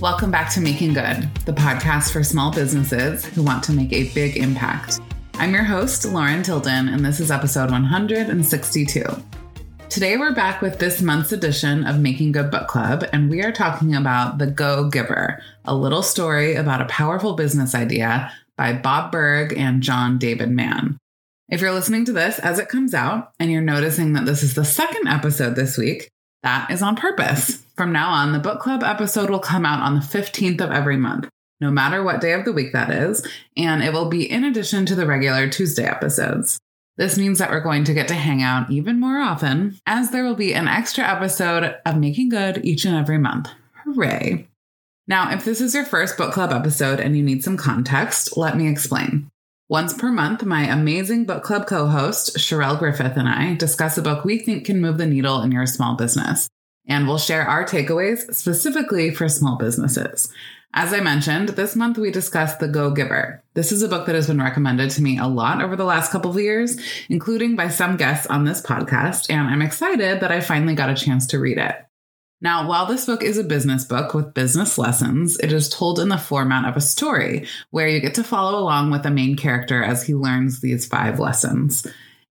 Welcome back to Making Good, the podcast for small businesses who want to make a big impact. I'm your host, Lauren Tilden, and this is episode 162. Today, we're back with this month's edition of Making Good Book Club, and we are talking about The Go Giver, a little story about a powerful business idea by Bob Burg and John David Mann. If you're listening to this as it comes out and you're noticing that this is the second episode this week, that is on purpose. From now on, the book club episode will come out on the 15th of every month, no matter what day of the week that is, and it will be in addition to the regular Tuesday episodes. This means that we're going to get to hang out even more often, as there will be an extra episode of Making Good each and every month. Hooray! Now, if this is your first book club episode and you need some context, let me explain. Once per month, my amazing book club co host, Charelle Griffith, and I discuss a book we think can move the needle in your small business. And we'll share our takeaways specifically for small businesses. As I mentioned, this month we discussed The Go Giver. This is a book that has been recommended to me a lot over the last couple of years, including by some guests on this podcast, and I'm excited that I finally got a chance to read it. Now, while this book is a business book with business lessons, it is told in the format of a story where you get to follow along with the main character as he learns these five lessons.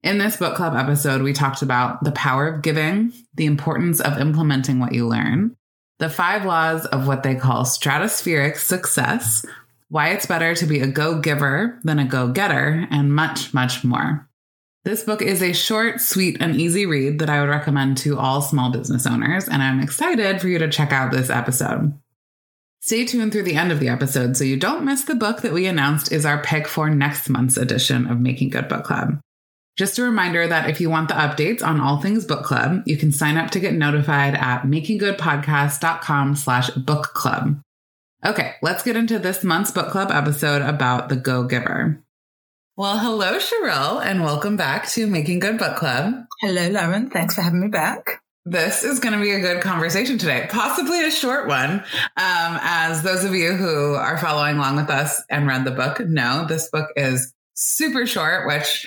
In this book club episode, we talked about the power of giving, the importance of implementing what you learn, the five laws of what they call stratospheric success, why it's better to be a go giver than a go getter, and much, much more. This book is a short, sweet, and easy read that I would recommend to all small business owners, and I'm excited for you to check out this episode. Stay tuned through the end of the episode so you don't miss the book that we announced is our pick for next month's edition of Making Good Book Club. Just a reminder that if you want the updates on all things book club, you can sign up to get notified at makinggoodpodcast.com slash book club. Okay, let's get into this month's book club episode about the Go Giver. Well, hello, Charelle, and welcome back to Making Good Book Club. Hello, Lauren. Thanks for having me back. This is going to be a good conversation today, possibly a short one. Um, as those of you who are following along with us and read the book know, this book is super short, which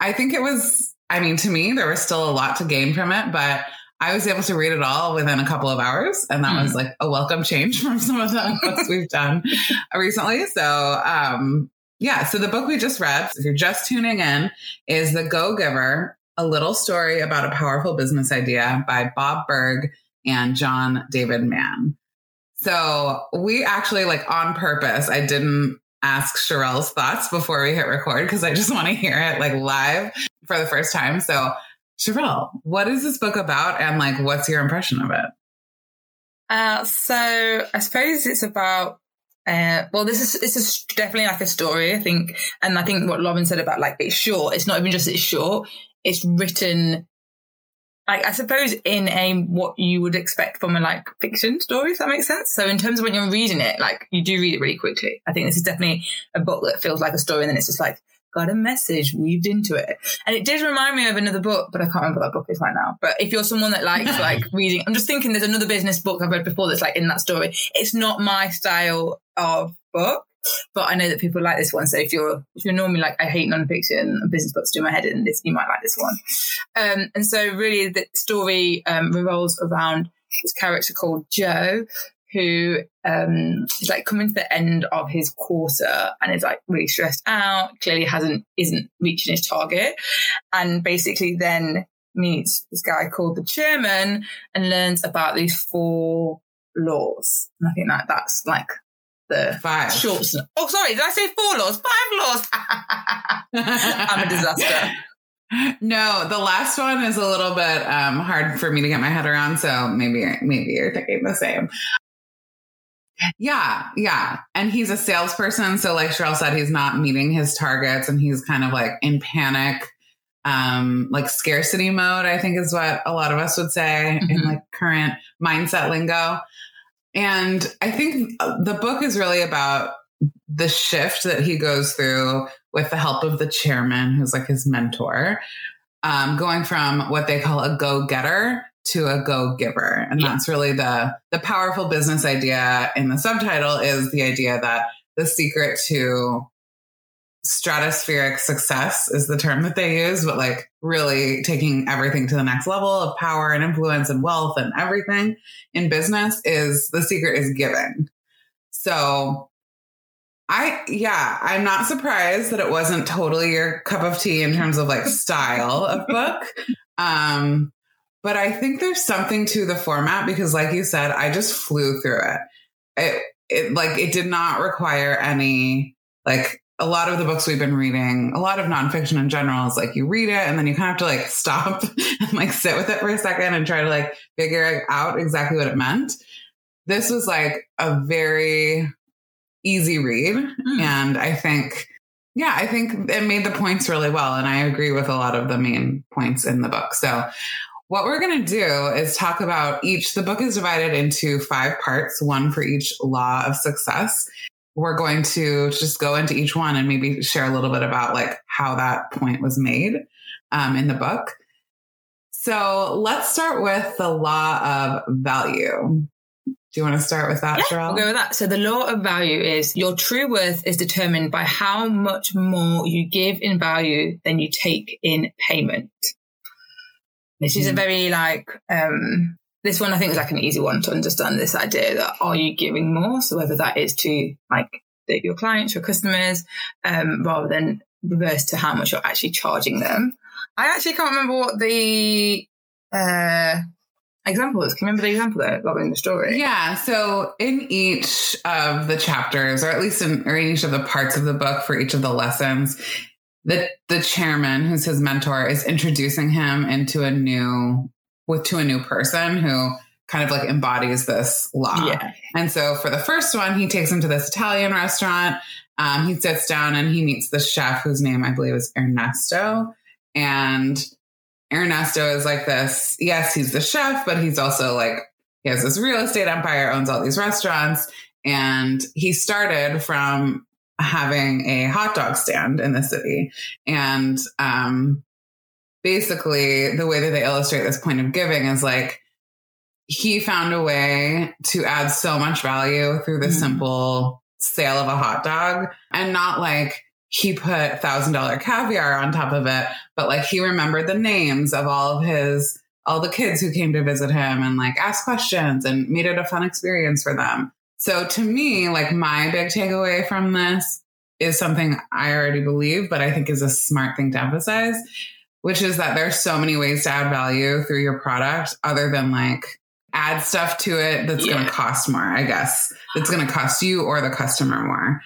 I think it was, I mean, to me, there was still a lot to gain from it, but I was able to read it all within a couple of hours. And that mm. was hmm. like a welcome change from some of the books we've done recently. So, um, yeah. So the book we just read, if you're just tuning in, is The Go Giver, a little story about a powerful business idea by Bob Burg and John David Mann. So we actually like on purpose, I didn't ask Charelle's thoughts before we hit record because I just want to hear it like live for the first time. So Sherelle, what is this book about and like what's your impression of it? Uh, so I suppose it's about uh, well, this is this is definitely like a story, I think, and I think what Lauren said about like it's short. It's not even just it's short; it's written, like I suppose, in a what you would expect from a like fiction story. If that makes sense. So in terms of when you're reading it, like you do read it really quickly. I think this is definitely a book that feels like a story, and then it's just like got a message weaved into it. And it did remind me of another book, but I can't remember what that book is right now. But if you're someone that likes like reading, I'm just thinking there's another business book I've read before that's like in that story. It's not my style of book. But I know that people like this one. So if you're if you're normally like I hate nonfiction and business books do my head in this, you might like this one. Um, and so really the story um, revolves around this character called Joe, who um, is like coming to the end of his quarter and is like really stressed out, clearly hasn't, isn't reaching his target. And basically then meets this guy called the chairman and learns about these four laws. And I think that that's like the Five. shorts. Oh, sorry, did I say four laws? Five laws. I'm a disaster. No, the last one is a little bit um, hard for me to get my head around. So maybe maybe you're thinking the same. Yeah, yeah. And he's a salesperson. So like Charelle said, he's not meeting his targets and he's kind of like in panic, um, like scarcity mode, I think is what a lot of us would say in Mhm. like current mindset lingo. And I think uh, the book is really about the shift that he goes through with the help of the chairman, who's like his mentor, um, going from what they call a go getter to a go giver. And Yeah. that's really the, the powerful business idea in the subtitle is the idea that the secret to stratospheric success is the term that they use, but like really taking everything to the next level of power and influence and wealth and everything in business is the secret is giving. So I, yeah, I'm not surprised that it wasn't totally your cup of tea in terms of like style of book. Um, but I think there's something to the format because, like you said, I just flew through it. It, it like, it did not require any, like, a lot of the books we've been reading, a lot of nonfiction in general is like you read it and then you kind of have to like stop and like sit with it for a second and try to like figure out exactly what it meant. This was like a very easy read. Hmm. And I think, yeah, I think it made the points really well. And I agree with a lot of the main points in the book. So, what we're going to do is talk about each. The book is divided into five parts, one for each law of success. We're going to just go into each one and maybe share a little bit about like how that point was made um, in the book. So let's start with the law of value. Do you want to start with that, Yeah, Charelle? we'll go with that. So the law of value is your true worth is determined by how much more you give in value than you take in payment. This is a Mhm. very like um this one I think is like an easy one to understand this idea that are you giving more? So whether that is to like your clients, your customers, um, rather than reverse to how much you're actually charging them. I actually can't remember what the uh example is. Can you remember the example there, like in the story? Yeah. So in each of the chapters, or at least in, or in each of the parts of the book for each of the lessons, the the chairman, who's his mentor, is introducing him into a new with to a new person who kind of like embodies this law. Yeah. And so for the first one, he takes him to this Italian restaurant. Um, he sits down and he meets the chef whose name I believe is Ernesto. And Ernesto is like this. Yes, he's the chef, but he's also like, he has this real estate empire, owns all these restaurants. And he started from having a hot dog stand in the city. And um, basically, the way that they illustrate this point of giving is like, he found a way to add so much value through the Mhm. simple sale of a hot dog and not like he put thousand dollar caviar on top of it, but like he remembered the names of all of his all the kids who came to visit him and like asked questions and made it a fun experience for them. So to me, like my big takeaway from this is something I already believe, but I think is a smart thing to emphasize, which is that there's so many ways to add value through your product other than like add stuff to it that's going to cost more, I guess. That's going to cost you or the customer more.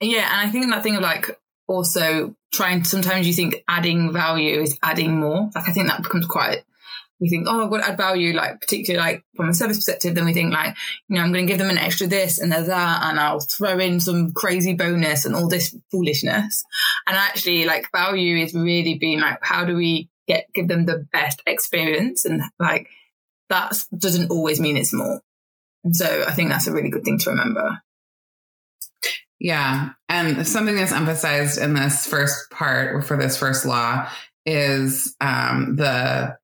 Yeah, and I think that thing of like also trying. Sometimes you think adding value is adding more. Like I think that becomes quite. We think, oh, I've got to add value, like particularly like from a service perspective. Then we think like, you know, I'm going to give them an extra this and there's that, and I'll throw in some crazy bonus and all this foolishness. And actually, like value is really being like, how do we get give them the best experience? And like that doesn't always mean it's more. And so I think that's a really good thing to remember. Yeah. And something that's emphasized in this first part for this first law is um, the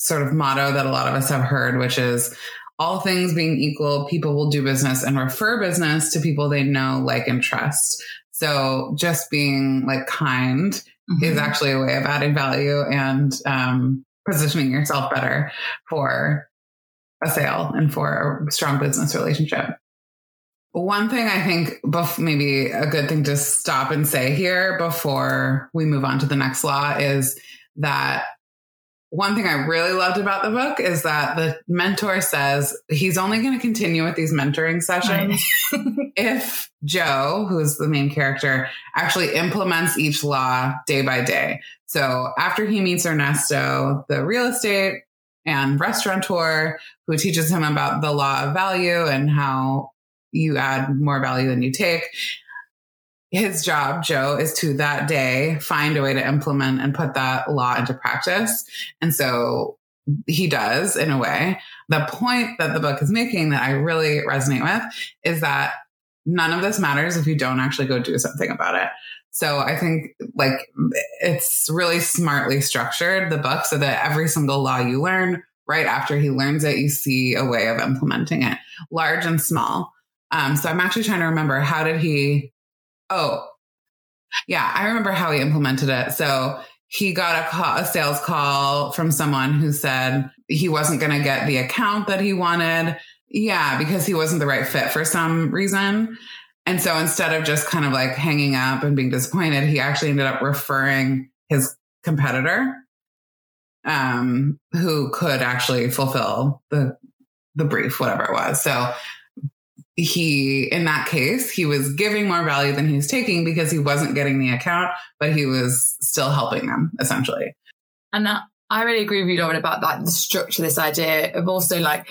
sort of motto that a lot of us have heard, which is all things being equal, people will do business and refer business to people they know, like, and trust. So just being like kind is Mhm. actually a way of adding value and um, positioning yourself better for a sale and for a strong business relationship. One thing I think maybe a good thing to stop and say here before we move on to the next law is that one thing I really loved about the book is that the mentor says he's only going to continue with these mentoring sessions if Joe, who's the main character, actually implements each law day by day. So after he meets Ernesto, the real estate and restaurateur who teaches him about the law of value and how you add more value than you take, his job, Joe, is to that day find a way to implement and put that law into practice. And so he does in a way. The point that the book is making that I really resonate with is that none of this matters if you don't actually go do something about it. So I think like it's really smartly structured the book so that every single law you learn right after he learns it, you see a way of implementing it, large and small. Um, so I'm actually trying to remember how did he Oh, yeah. I remember how he implemented it. So he got a call, a sales call from someone who said he wasn't going to get the account that he wanted. Yeah, because he wasn't the right fit for some reason. And so instead of just kind of like hanging up and being disappointed, he actually ended up referring his competitor um, who could actually fulfill the the brief, whatever it was. So he in that case he was giving more value than he was taking because he wasn't getting the account but he was still helping them essentially. And that, i really agree with you lauren about that the structure this idea of also like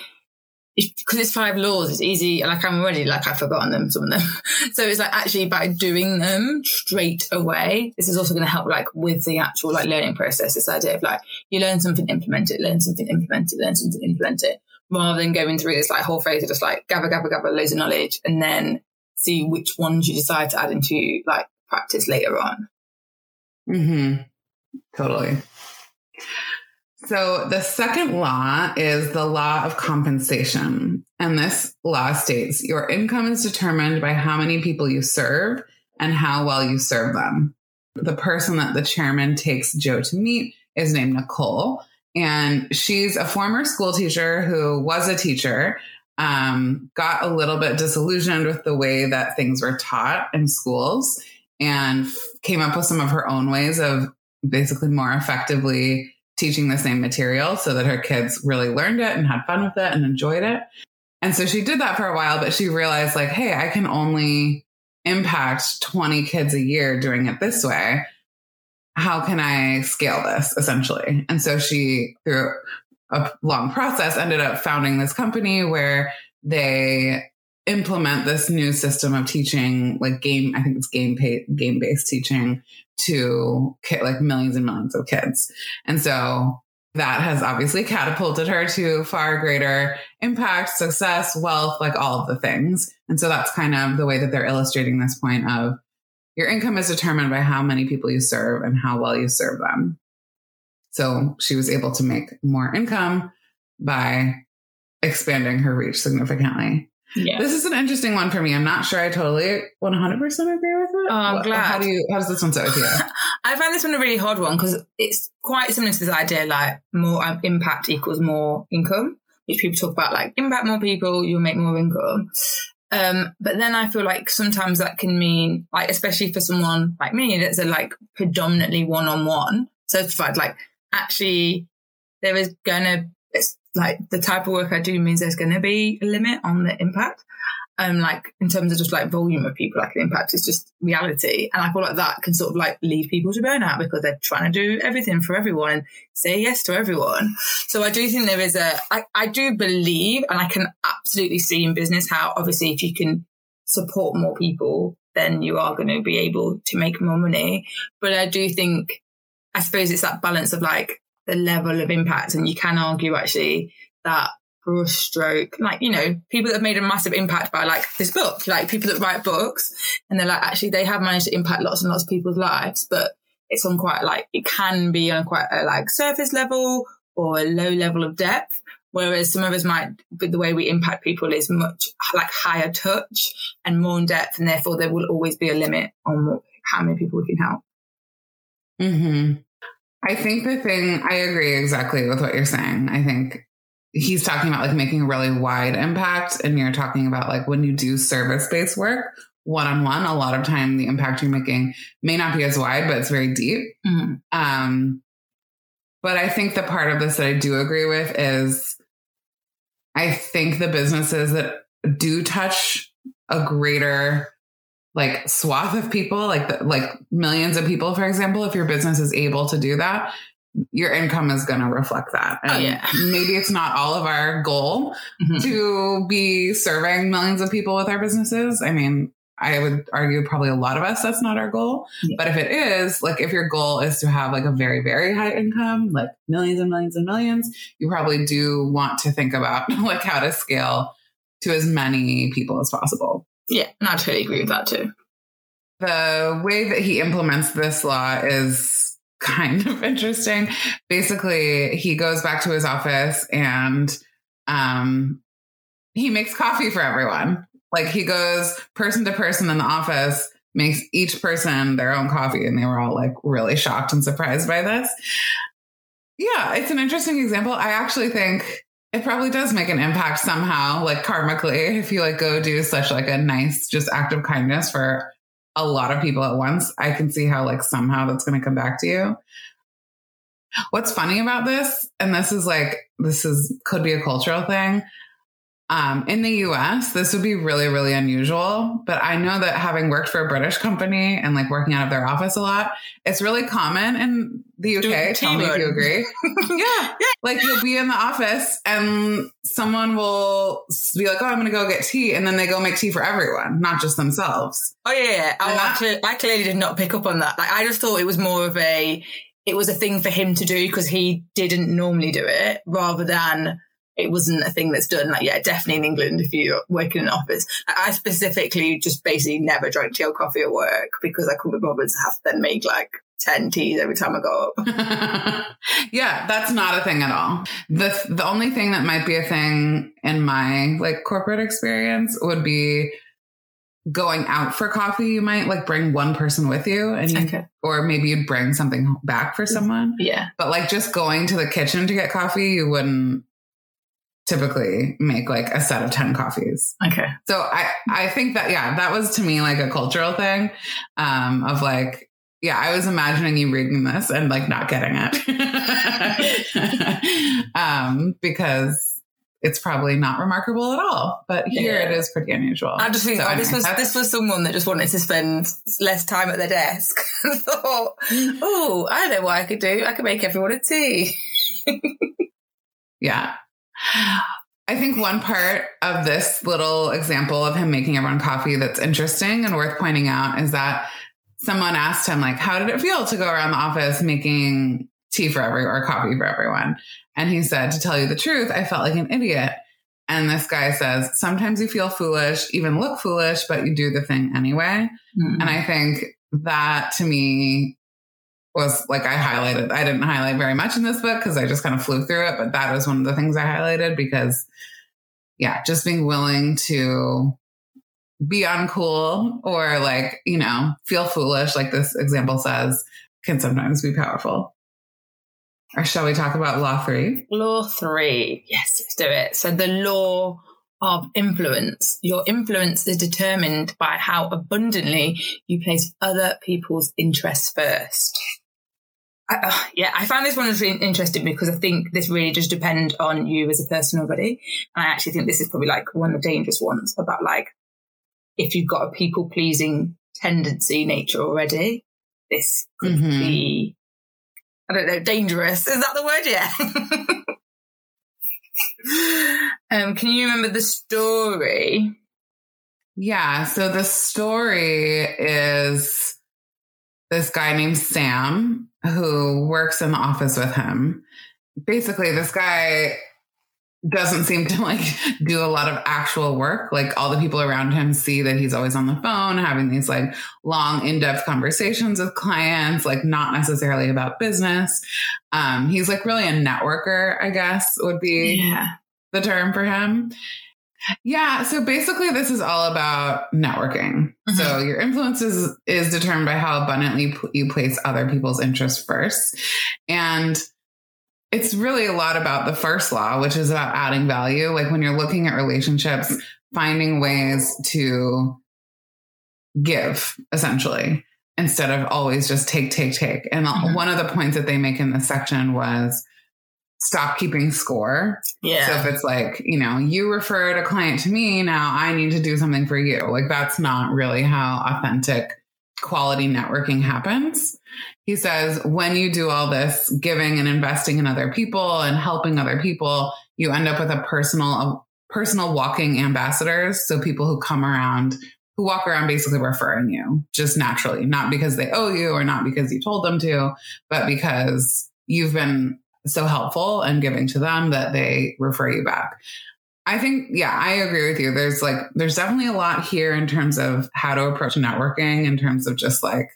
because it's five laws it's easy like i'm already like i've forgotten them some of them. So it's like actually by doing them straight away this is also going to help like with the actual like learning process this idea of like you learn something implement it learn something implement it learn something implement it rather than going through this like whole phase of just like gather, gather, gather loads of knowledge and then see which ones you decide to add into like practice later on. Mm-hmm. Totally. So the second law is the law of compensation. And this law states your income is determined by how many people you serve and how well you serve them. The person that the chairman takes Joe to meet is named Nicole. And she's a former school teacher who was a teacher, um, got a little bit disillusioned with the way that things were taught in schools, and f- came up with some of her own ways of basically more effectively teaching the same material so that her kids really learned it and had fun with it and enjoyed it. And so she did that for a while, but she realized, like, hey, I can only impact 20 kids a year doing it this way how can I scale this essentially? And so she, through a long process, ended up founding this company where they implement this new system of teaching, like game, I think it's game pay, game based teaching to like millions and millions of kids. And so that has obviously catapulted her to far greater impact, success, wealth, like all of the things. And so that's kind of the way that they're illustrating this point of your income is determined by how many people you serve and how well you serve them. So she was able to make more income by expanding her reach significantly. Yeah. This is an interesting one for me. I'm not sure I totally 100% agree with it. Oh, I'm glad. How do you, how does this one sit with you? I find this one a really hard one because it's quite similar to this idea like more um, impact equals more income, which people talk about like impact more people, you'll make more income. Um, but then I feel like sometimes that can mean, like, especially for someone like me that's a like predominantly one on one certified, like, actually, there is gonna, it's like the type of work I do means there's gonna be a limit on the impact um, like in terms of just like volume of people I can impact is just reality. And I feel like that can sort of like lead people to burnout because they're trying to do everything for everyone and say yes to everyone. So I do think there is a, I, I do believe, and I can absolutely see in business how obviously if you can support more people, then you are going to be able to make more money. But I do think, I suppose it's that balance of like the level of impact. And you can argue actually that stroke, like, you know, people that have made a massive impact by like this book, like people that write books and they're like, actually, they have managed to impact lots and lots of people's lives, but it's on quite like, it can be on quite a like surface level or a low level of depth. Whereas some of us might, with the way we impact people is much like higher touch and more in depth. And therefore there will always be a limit on what, how many people we can help. Hmm. I think the thing I agree exactly with what you're saying. I think he's talking about like making a really wide impact and you're talking about like when you do service based work one on one a lot of time the impact you're making may not be as wide but it's very deep mm-hmm. um But I think the part of this that I do agree with is I think the businesses that do touch a greater like swath of people, like the, like millions of people, for example, if your business is able to do that, your income is going to reflect that. Oh, yeah. maybe it's not all of our goal Mhm. to be serving millions of people with our businesses. I mean, I would argue probably a lot of us that's not our goal. Yeah. But if it is, like if your goal is to have like a very, very high income, like millions and millions and millions, you probably do want to think about like how to scale to as many people as possible. Yeah, and I totally agree with that too. The way that he implements this law is kind of interesting. Basically, he goes back to his office and um, he makes coffee for everyone. Like he goes person to person in the office, makes each person their own coffee, and they were all like really shocked and surprised by this. Yeah, it's an interesting example. I actually think it probably does make an impact somehow, like karmically, if you like go do such like a nice, just act of kindness for a lot of people at once. I can see how like somehow that's going to come back to you. What's funny about this, and this is like this is could be a cultural thing. Um, in the US, this would be really, really unusual. But I know that having worked for a British company and like working out of their office a lot, it's really common in the UK. Doing Tell me if you agree. yeah. Like you'll be in the office and someone will be like, oh, I'm going to go get tea. And then they go make tea for everyone, not just themselves. Oh yeah, yeah. Oh, And I, that- cle- I clearly did not pick up on that. Like I just thought it was more of a, it was a thing for him to do because he didn't normally do it, rather than it wasn't a thing that's done. Like yeah, definitely in England if you work in an office. I specifically just basically never drank tea or coffee at work because I couldn't be bothered to have to then make like ten teas every time I go up. yeah, that's not a thing at all. The the only thing that might be a thing in my like corporate experience would be going out for coffee. You might like bring one person with you and you, Okay. or maybe you'd bring something back for mm. someone. Yeah. But like just going to the kitchen to get coffee, you wouldn't typically make like a set of 10 coffees. Okay. So I I think that yeah, that was to me like a cultural thing um of like yeah, I was imagining you reading this and like not getting it. um because it's probably not remarkable at all, but here Yeah. it is pretty unusual. I just think So oh, this was this was someone that just wanted to spend less time at their desk and thought, oh, I know what I could do. I could make everyone a tea. Yeah. I think one part of this little example of him making everyone coffee that's interesting and worth pointing out is that someone asked him, like, how did it feel to go around the office making tea for everyone or coffee for everyone? And he said, to tell you the truth, I felt like an idiot. And this guy says, sometimes you feel foolish, even look foolish, but you do the thing anyway. Mm-hmm. And I think that to me was like I highlighted. I didn't highlight very much in this book because I just kind of flew through it, but that was one of the things I highlighted because, yeah, just being willing to be uncool or like, you know, feel foolish, like this example says, can sometimes be powerful. Or shall we talk about law three? Law three. Yes, let's do it. So the law of influence. Your influence is determined by how abundantly you place other people's interests first. I, uh, yeah, I found this one really interesting because I think this really just depends on you as a person already. And I actually think this is probably like one of the dangerous ones about like if you've got a people pleasing tendency nature already, this could Mhm. be I don't know, dangerous. Is that the word? Yeah. um, can you remember the story? Yeah. So the story is this guy named Sam who works in the office with him. Basically, this guy doesn't seem to like do a lot of actual work. Like all the people around him see that he's always on the phone having these like long in-depth conversations with clients, like not necessarily about business. Um, he's like really a networker, I guess would be Yeah. the term for him. Yeah, so basically this is all about networking. So your influence is, is determined by how abundantly you place other people's interests first. And it's really a lot about the first law, which is about adding value. Like when you're looking at relationships, finding ways to give essentially. instead of always just take, take, take. And mm-hmm. one of the points that they make in this section was stop keeping score. Yeah. So if it's like, you know, you referred a client to me, now I need to do something for you. Like that's not really how authentic quality networking happens. He says when you do all this giving and investing in other people and helping other people, you end up with a personal personal walking ambassadors, so people who come around who walk around basically referring you just naturally, not because they owe you or not because you told them to, but because you've been so helpful and giving to them that they refer you back. I think, yeah, I agree with you. There's like, there's definitely a lot here in terms of how to approach networking, in terms of just like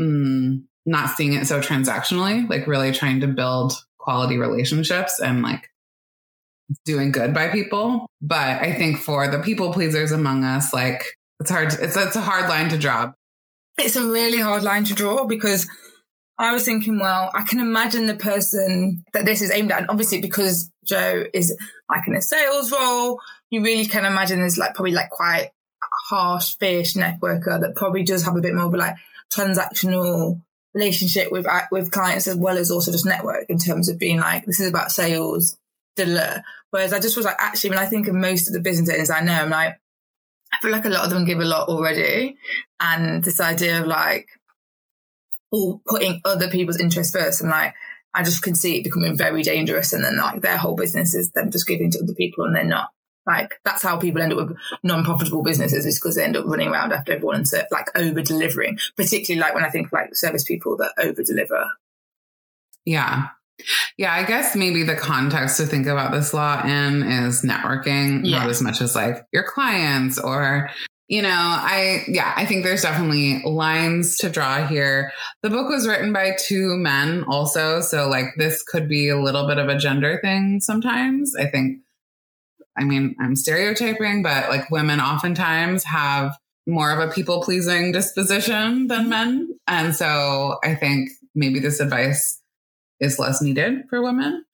mm, not seeing it so transactionally, like really trying to build quality relationships and like doing good by people. But I think for the people pleasers among us, like it's hard, it's, it's a hard line to draw. It's a really hard line to draw because I was thinking, well, I can imagine the person that this is aimed at. And obviously, because Joe is like in a sales role, you really can imagine there's like probably like quite harsh, fierce networker that probably does have a bit more of a like transactional relationship with uh, with clients as well as also just network in terms of being like this is about sales. Whereas I just was like, actually, when I think of most of the business owners I know, I'm like, I feel like a lot of them give a lot already, and this idea of like all putting other people's interests first. And like I just can see it becoming very dangerous. And then like their whole business is them just giving to other people and they're not. Like that's how people end up with non-profitable businesses is because they end up running around after everyone and so, like over delivering particularly like when I think like service people that over deliver yeah. Yeah, I guess maybe the context to think about this law in is networking, yeah. not as much as like your clients or you know, I, yeah, I think there's definitely lines to draw here. The book was written by two men also. So, like, this could be a little bit of a gender thing sometimes. I think, I mean, I'm stereotyping, but like women oftentimes have more of a people pleasing disposition than men. And so I think maybe this advice is less needed for women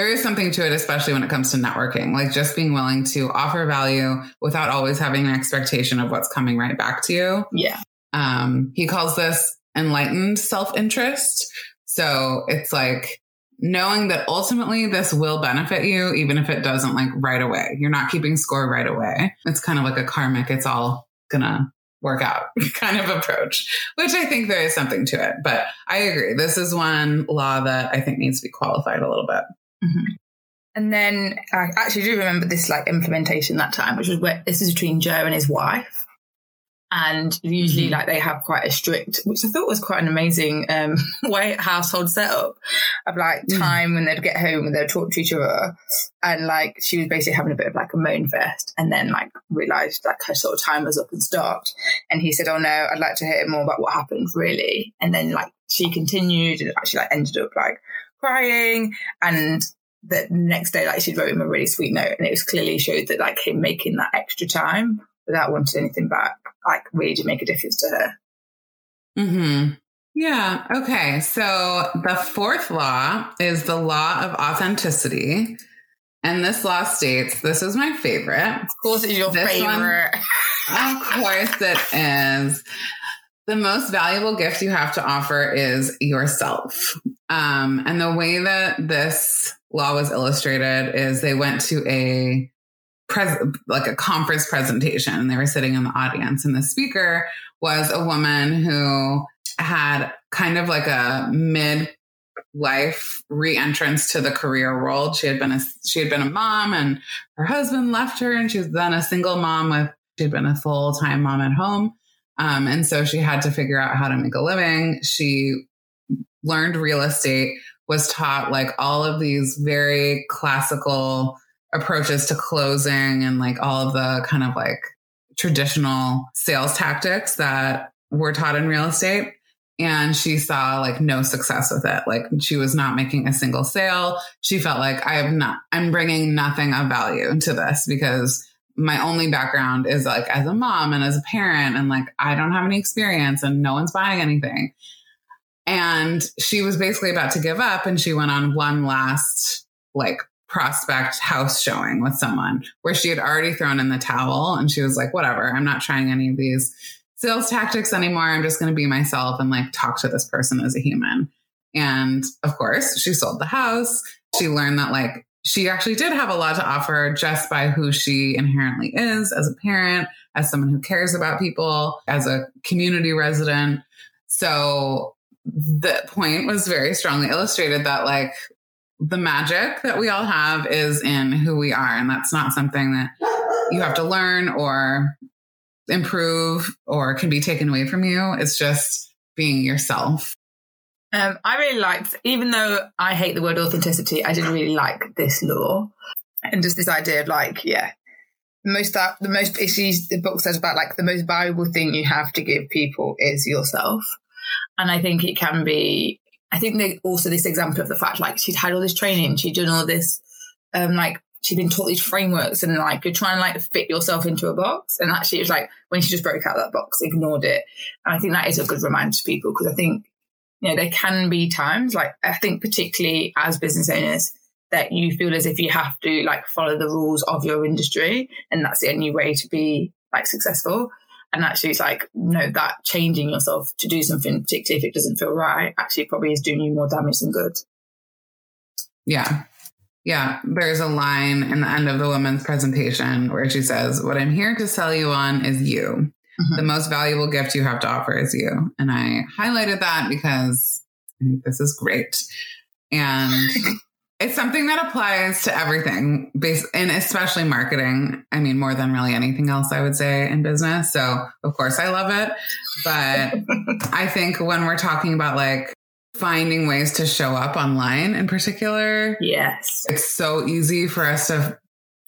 there is something to it, especially when it comes to networking, like just being willing to offer value without always having an expectation of what's coming right back to you. Yeah. Um, he calls this enlightened self interest. So it's like knowing that ultimately this will benefit you, even if it doesn't like right away. You're not keeping score right away. It's kind of like a karmic, it's all gonna work out kind of approach, which I think there is something to it. But I agree. This is one law that I think needs to be qualified a little bit. Mm-hmm. And then I actually do remember this like implementation that time, which was where this is between Joe and his wife. And usually, mm-hmm. like they have quite a strict, which I thought was quite an amazing um, way household setup of like mm. time mm. when they'd get home and they'd talk to each other. And like she was basically having a bit of like a moan fest, and then like realized like her sort of time was up and stopped. And he said, "Oh no, I'd like to hear more about what happened, really." And then like she continued and actually like ended up like crying and the next day like she wrote him a really sweet note and it was clearly showed that like him making that extra time without wanting anything back like really did make a difference to her. Mm-hmm. Yeah okay so the fourth law is the law of authenticity and this law states this is my favorite. Of course it's your this favorite. One, of course it is the most valuable gift you have to offer is yourself. Um, and the way that this law was illustrated is they went to a pres- like a conference presentation and they were sitting in the audience and the speaker was a woman who had kind of like a mid life re-entrance to the career world. She had been a she had been a mom and her husband left her and she was then a single mom with she had been a full-time mom at home. Um, and so she had to figure out how to make a living. She learned real estate, was taught like all of these very classical approaches to closing and like all of the kind of like traditional sales tactics that were taught in real estate. And she saw like no success with it. Like she was not making a single sale. She felt like I have not, I'm bringing nothing of value to this because my only background is like as a mom and as a parent and like I don't have any experience and no one's buying anything. And she was basically about to give up and she went on one last like prospect house showing with someone where she had already thrown in the towel and she was like whatever, I'm not trying any of these sales tactics anymore. I'm just going to be myself and like talk to this person as a human. And of course, she sold the house. She learned that like she actually did have a lot to offer just by who she inherently is as a parent, as someone who cares about people, as a community resident. So the point was very strongly illustrated that like the magic that we all have is in who we are. And that's not something that you have to learn or improve or can be taken away from you. It's just being yourself. Um, I really liked, even though I hate the word authenticity, I did really like this law and just this idea of like, yeah, the most that the most issues the book says about like the most valuable thing you have to give people is yourself, and I think it can be. I think they also this example of the fact like she'd had all this training, she'd done all this, um, like she'd been taught these frameworks and like you're trying to like fit yourself into a box. And actually it was like when she just broke out of that box, ignored it. And I think that is a good reminder to people because I think, you know, there can be times like I think particularly as business owners that you feel as if you have to like follow the rules of your industry and that's the only way to be like successful. And actually it's like, no, that changing yourself to do something, particularly if it doesn't feel right, actually probably is doing you more damage than good. Yeah, yeah, there's a line in the end of the woman's presentation where she says, What I'm here to sell you on is you. Mm-hmm. The most valuable gift you have to offer is you. And I highlighted that because I think this is great. And it's something that applies to everything, and especially marketing. I mean, more than really anything else, I would say, in business. So, of course, I love it. But I think when we're talking about like finding ways to show up online in particular. Yes. It's so easy for us to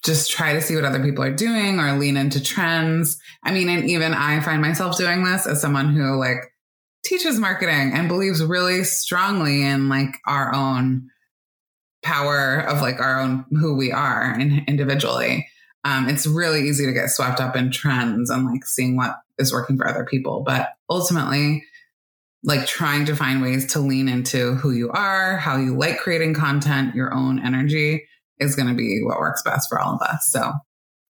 just try to see what other people are doing or lean into trends. I mean, and even I find myself doing this as someone who like teaches marketing and believes really strongly in like our own power of like our own who we are in, individually. Um, it's really easy to get swept up in trends and like seeing what is working for other people. But ultimately, like trying to find ways to lean into who you are, how you like creating content, your own energy is going to be what works best for all of us. So,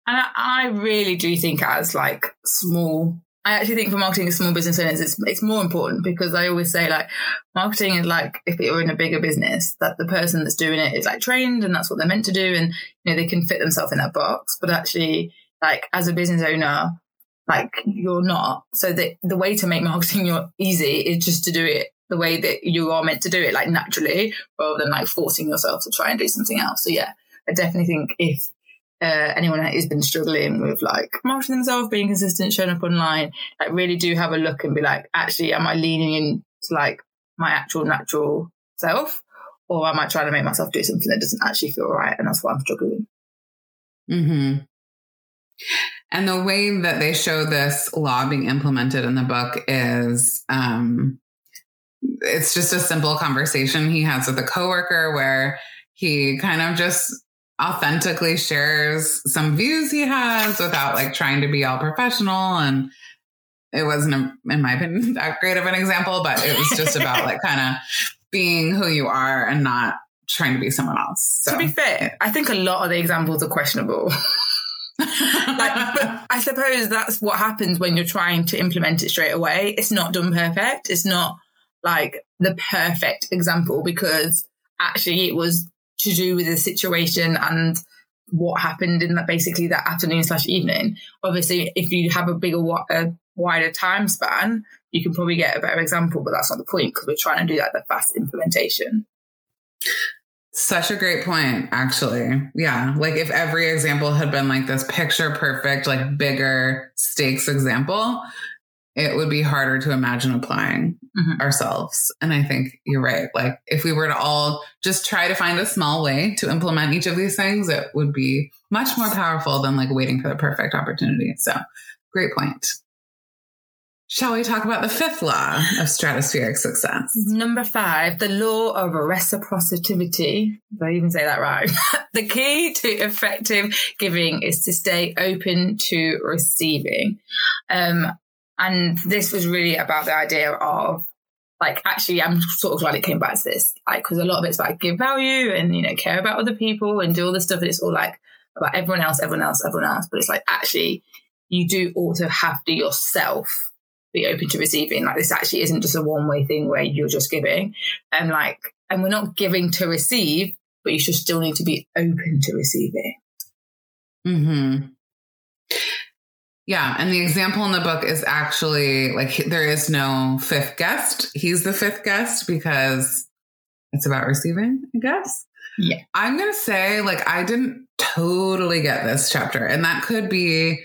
and I really do think as like small, I actually think for marketing small business owners, it's it's more important because I always say like marketing is like if you're in a bigger business, that the person that's doing it is like trained and that's what they're meant to do, and you know they can fit themselves in that box. But actually, like as a business owner, like you're not. So the the way to make marketing your easy is just to do it the way that you are meant to do it, like naturally, rather than like forcing yourself to try and do something else. So yeah, I definitely think if uh, anyone has been struggling with like marketing themselves, being consistent, showing up online, like really do have a look and be like, actually, am I leaning into like my actual natural self, or am I trying to make myself do something that doesn't actually feel right, and that's why I'm struggling. Hmm. And the way that they show this law being implemented in the book is um, it's just a simple conversation he has with a coworker where he kind of just authentically shares some views he has without like trying to be all professional and it wasn't a, in my opinion that great of an example but it was just about like kind of being who you are and not trying to be someone else so. to be fair i think a lot of the examples are questionable like, but I suppose that's what happens when you're trying to implement it straight away. It's not done perfect. It's not like the perfect example because actually it was to do with the situation and what happened in that basically that afternoon slash evening. Obviously, if you have a bigger, a wider time span, you can probably get a better example, but that's not the point because we're trying to do that the fast implementation. Such a great point, actually. Yeah. Like if every example had been like this picture perfect, like bigger stakes example, it would be harder to imagine applying mm-hmm. ourselves. And I think you're right. Like if we were to all just try to find a small way to implement each of these things, it would be much more powerful than like waiting for the perfect opportunity. So great point. Shall we talk about the fifth law of stratospheric success? Number five, the law of reciprocity. Did I even say that right? the key to effective giving is to stay open to receiving. Um, and this was really about the idea of like, actually, I'm sort of glad it came back to this, like, because a lot of it's like give value and, you know, care about other people and do all this stuff. And it's all like about everyone else, everyone else, everyone else. But it's like, actually, you do also have to yourself be open to receiving. Like this actually isn't just a one way thing where you're just giving. And like, and we're not giving to receive, but you should still need to be open to receiving. Mm hmm. Yeah, and the example in the book is actually like there is no fifth guest. He's the fifth guest because it's about receiving, I guess. Yeah. I'm going to say like I didn't totally get this chapter and that could be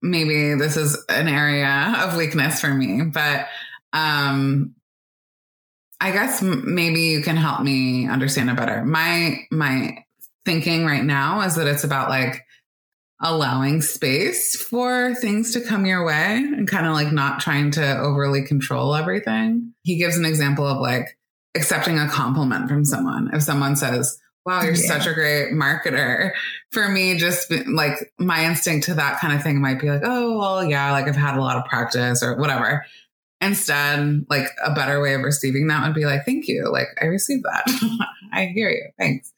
maybe this is an area of weakness for me, but um I guess maybe you can help me understand it better. My my thinking right now is that it's about like allowing space for things to come your way and kind of like not trying to overly control everything. He gives an example of like accepting a compliment from someone. If someone says, Wow, you're yeah. such a great marketer. For me, just like my instinct to that kind of thing might be like, Oh, well, yeah, like I've had a lot of practice or whatever. Instead, like a better way of receiving that would be like, Thank you. Like I received that. I hear you. Thanks.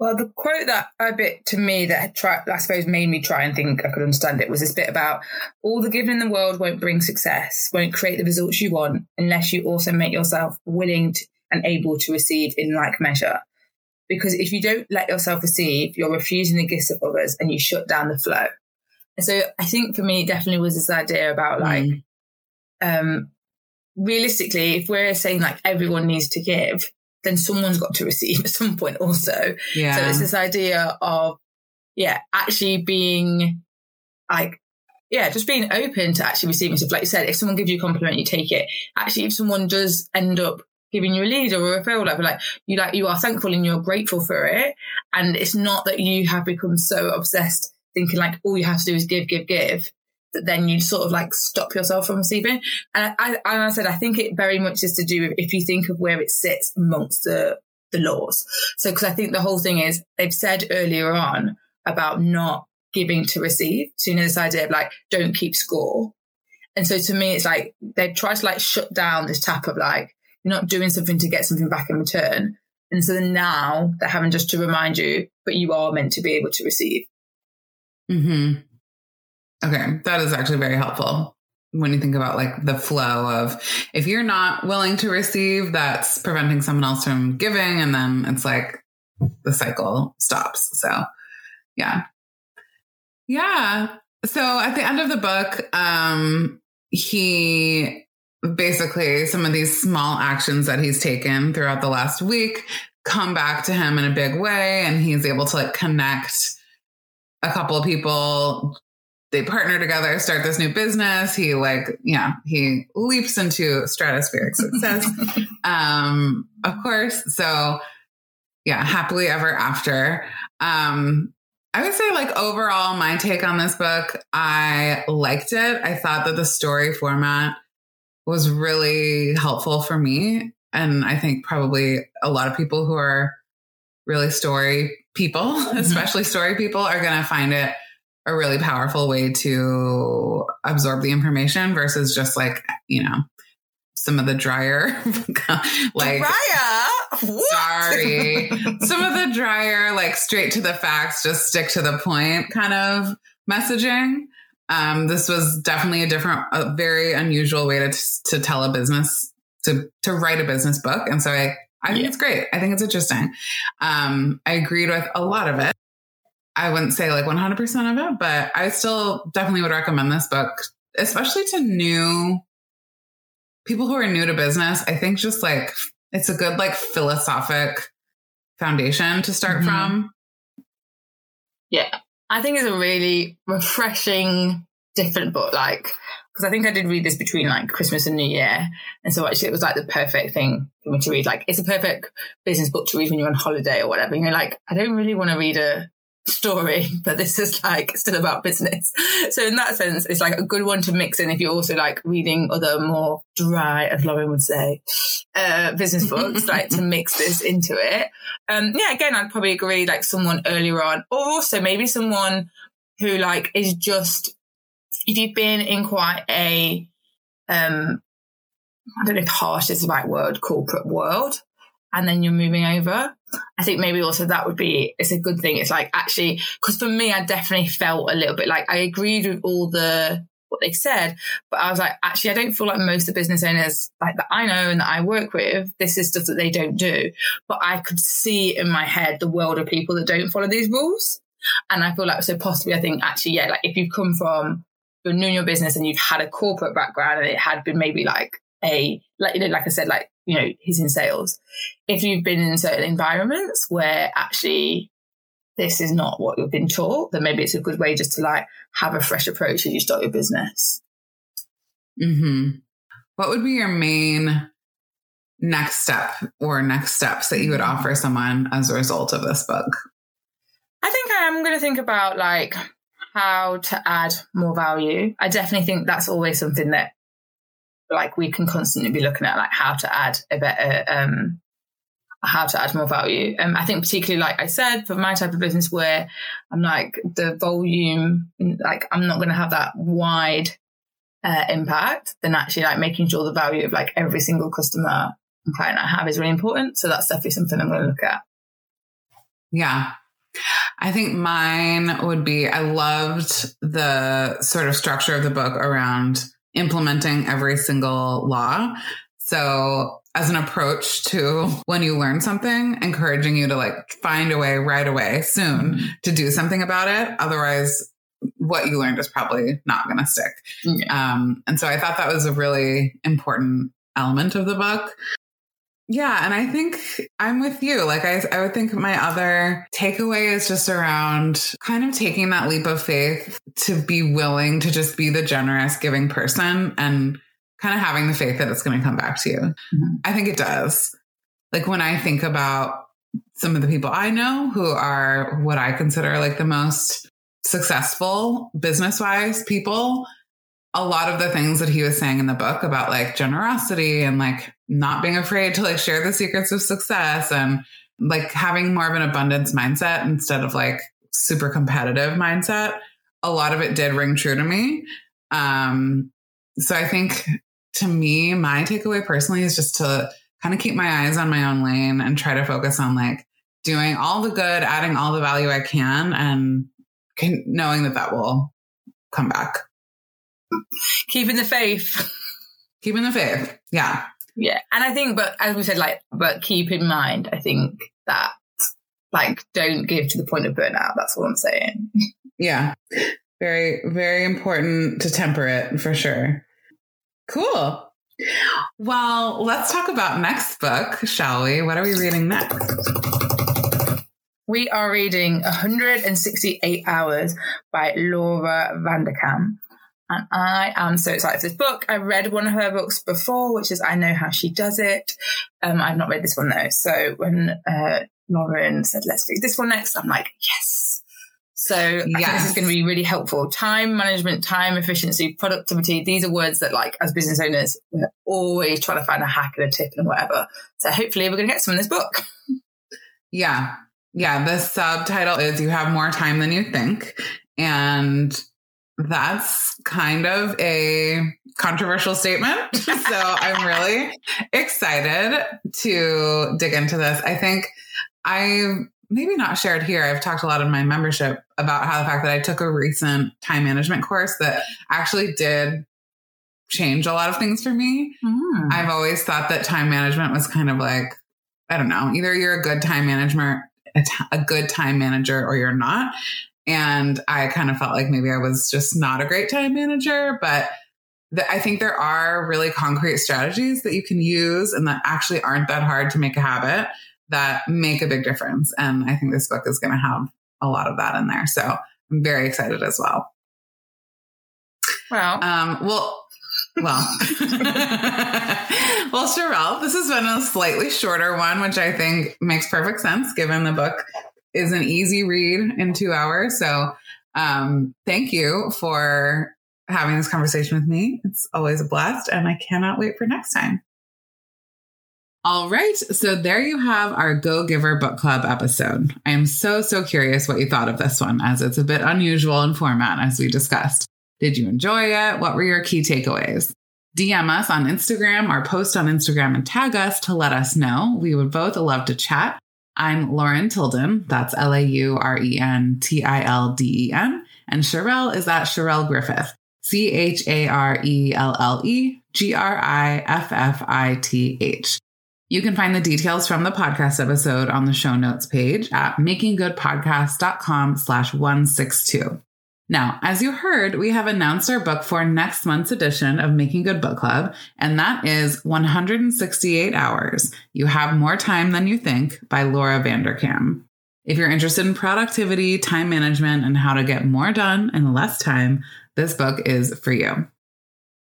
Well, the quote that a bit to me that try, I suppose made me try and think I could understand it was this bit about all the giving in the world won't bring success, won't create the results you want unless you also make yourself willing to, and able to receive in like measure. Because if you don't let yourself receive, you're refusing the gifts of others and you shut down the flow. And so I think for me, definitely was this idea about like, mm. um, realistically, if we're saying like everyone needs to give, then someone's got to receive at some point also. Yeah. So it's this idea of, yeah, actually being like, yeah, just being open to actually receiving stuff. Like you said, if someone gives you a compliment, you take it. Actually, if someone does end up giving you a lead or a referral, like, like you like you are thankful and you're grateful for it. And it's not that you have become so obsessed thinking like all you have to do is give, give, give then you sort of like stop yourself from receiving. And I, and I said, I think it very much is to do with if you think of where it sits amongst the, the laws. So, because I think the whole thing is they've said earlier on about not giving to receive. So, you know, this idea of like, don't keep score. And so to me, it's like they've tried to like shut down this tap of like, you're not doing something to get something back in return. And so now they're having just to remind you, but you are meant to be able to receive. Hmm. Okay, that is actually very helpful when you think about like the flow of if you're not willing to receive, that's preventing someone else from giving, and then it's like the cycle stops. So, yeah. Yeah. So at the end of the book, um, he basically some of these small actions that he's taken throughout the last week come back to him in a big way and he's able to like connect a couple of people they partner together, start this new business. He like, yeah, he leaps into stratospheric success. um, of course. So yeah, happily ever after. Um, I would say like overall, my take on this book, I liked it. I thought that the story format was really helpful for me. And I think probably a lot of people who are really story people, mm-hmm. especially story people, are going to find it a really powerful way to absorb the information versus just like, you know, some of the drier, like drier. Sorry, some of the drier, like straight to the facts, just stick to the point kind of messaging. Um, this was definitely a different, a very unusual way to to tell a business to to write a business book, and so I I think yeah. it's great. I think it's interesting. Um, I agreed with a lot of it. I wouldn't say like 100% of it, but I still definitely would recommend this book, especially to new people who are new to business. I think just like it's a good like philosophic foundation to start mm-hmm. from. Yeah. I think it's a really refreshing, different book. Like, because I think I did read this between like Christmas and New Year. And so actually it was like the perfect thing for me to read. Like, it's a perfect business book to read when you're on holiday or whatever. And you're like, I don't really want to read a story, but this is like still about business. So in that sense, it's like a good one to mix in if you're also like reading other more dry, as Lauren would say, uh, business books, like to mix this into it. Um, yeah, again, I'd probably agree, like someone earlier on, or also maybe someone who like is just, if you've been in quite a, um, I don't know if harsh is the right word, corporate world, and then you're moving over. I think maybe also that would be it's a good thing. It's like actually because for me, I definitely felt a little bit like I agreed with all the what they said. But I was like, actually, I don't feel like most of the business owners like that I know and that I work with, this is stuff that they don't do. But I could see in my head the world of people that don't follow these rules. And I feel like, so possibly, I think actually, yeah, like if you've come from, you're new in your business and you've had a corporate background and it had been maybe like a, like, you know, like I said, like, you know, he's in sales. If you've been in certain environments where actually this is not what you've been taught, then maybe it's a good way just to like have a fresh approach as you start your business. Hmm. What would be your main next step or next steps that you would offer someone as a result of this book? I think I am going to think about like how to add more value. I definitely think that's always something that like we can constantly be looking at like how to add a better um how to add more value. Um, I think particularly like I said, for my type of business where I'm like the volume, like I'm not going to have that wide uh, impact, then actually like making sure the value of like every single customer and client I have is really important. So that's definitely something I'm going to look at. Yeah. I think mine would be I loved the sort of structure of the book around implementing every single law. So as an approach to when you learn something, encouraging you to like find a way right away soon mm-hmm. to do something about it. Otherwise, what you learned is probably not going to stick. Yeah. Um, and so I thought that was a really important element of the book. Yeah. And I think I'm with you. Like, I, I would think my other takeaway is just around kind of taking that leap of faith to be willing to just be the generous, giving person and kind of having the faith that it's going to come back to you. Mm-hmm. I think it does. Like when I think about some of the people I know who are what I consider like the most successful business wise people, a lot of the things that he was saying in the book about like generosity and like not being afraid to like share the secrets of success and like having more of an abundance mindset instead of like super competitive mindset. A lot of it did ring true to me. Um, so I think to me, my takeaway personally is just to kind of keep my eyes on my own lane and try to focus on like doing all the good, adding all the value I can, and can, knowing that that will come back. Keeping the faith. Keeping the faith. Yeah. Yeah. And I think, but as we said, like, but keep in mind, I think that like don't give to the point of burnout. That's all I'm saying. Yeah. Very, very important to temper it for sure. Cool. Well, let's talk about next book, shall we? What are we reading next? We are reading 168 Hours by Laura Vanderkam. And I am so excited for this book. I read one of her books before, which is I Know How She Does It. Um, I've not read this one though. So when uh, Lauren said, let's read this one next, I'm like, yes, so this is going to be really helpful. Time management, time efficiency, productivity. These are words that like as business owners, we're always trying to find a hack and a tip and whatever. So hopefully we're going to get some in this book. Yeah. Yeah. The subtitle is You Have More Time Than You Think. And that's kind of a controversial statement. so I'm really excited to dig into this. I think I maybe not shared here. I've talked a lot in my membership about how the fact that I took a recent time management course that actually did change a lot of things for me. Mm. I've always thought that time management was kind of like, I don't know, either you're a good time management, a, t- a good time manager, or you're not. And I kind of felt like maybe I was just not a great time manager, but the, I think there are really concrete strategies that you can use and that actually aren't that hard to make a habit that make a big difference. And I think this book is going to have a lot of that in there. So I'm very excited as well. Wow. Um, well, well, well, Charelle, this has been a slightly shorter one, which I think makes perfect sense given the book is an easy read in two hours. So, um, thank you for having this conversation with me. It's always a blast, and I cannot wait for next time. All right. So there you have our Go Giver Book Club episode. I am so, so curious what you thought of this one, as it's a bit unusual in format, as we discussed. Did you enjoy it? What were your key takeaways? DM us on Instagram or post on Instagram and tag us to let us know. We would both love to chat. I'm Lauren Tilden. That's L A U R E N T I L D E N. And Charelle is at Charelle Griffith. C H A R E L L E G R I F F I T H. You can find the details from the podcast episode on the show notes page at makinggoodpodcast.com slash 162. Now, as you heard, we have announced our book for next month's edition of Making Good Book Club, and that is 168 Hours. You have more time than you think by Laura Vanderkam. If you're interested in productivity, time management, and how to get more done in less time, this book is for you.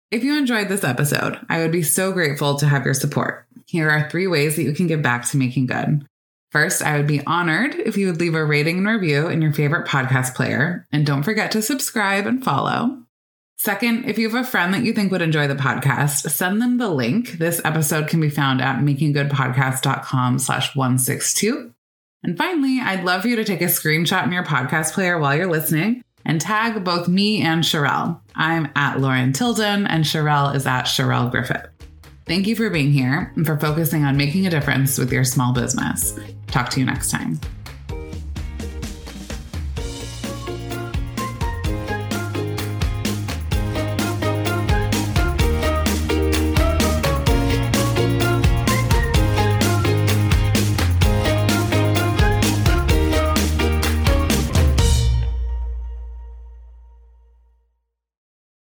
If you enjoyed this episode, I would be so grateful to have your support. Here are three ways that you can give back to Making Good. First, I would be honored if you would leave a rating and review in your favorite podcast player, and don't forget to subscribe and follow. Second, if you have a friend that you think would enjoy the podcast, send them the link. This episode can be found at makinggoodpodcast.com slash 162. And finally, I'd love for you to take a screenshot in your podcast player while you're listening and tag both me and Charelle. I'm at Lauren Tilden and Charelle is at Charelle Griffith. Thank you for being here and for focusing on making a difference with your small business. Talk to you next time.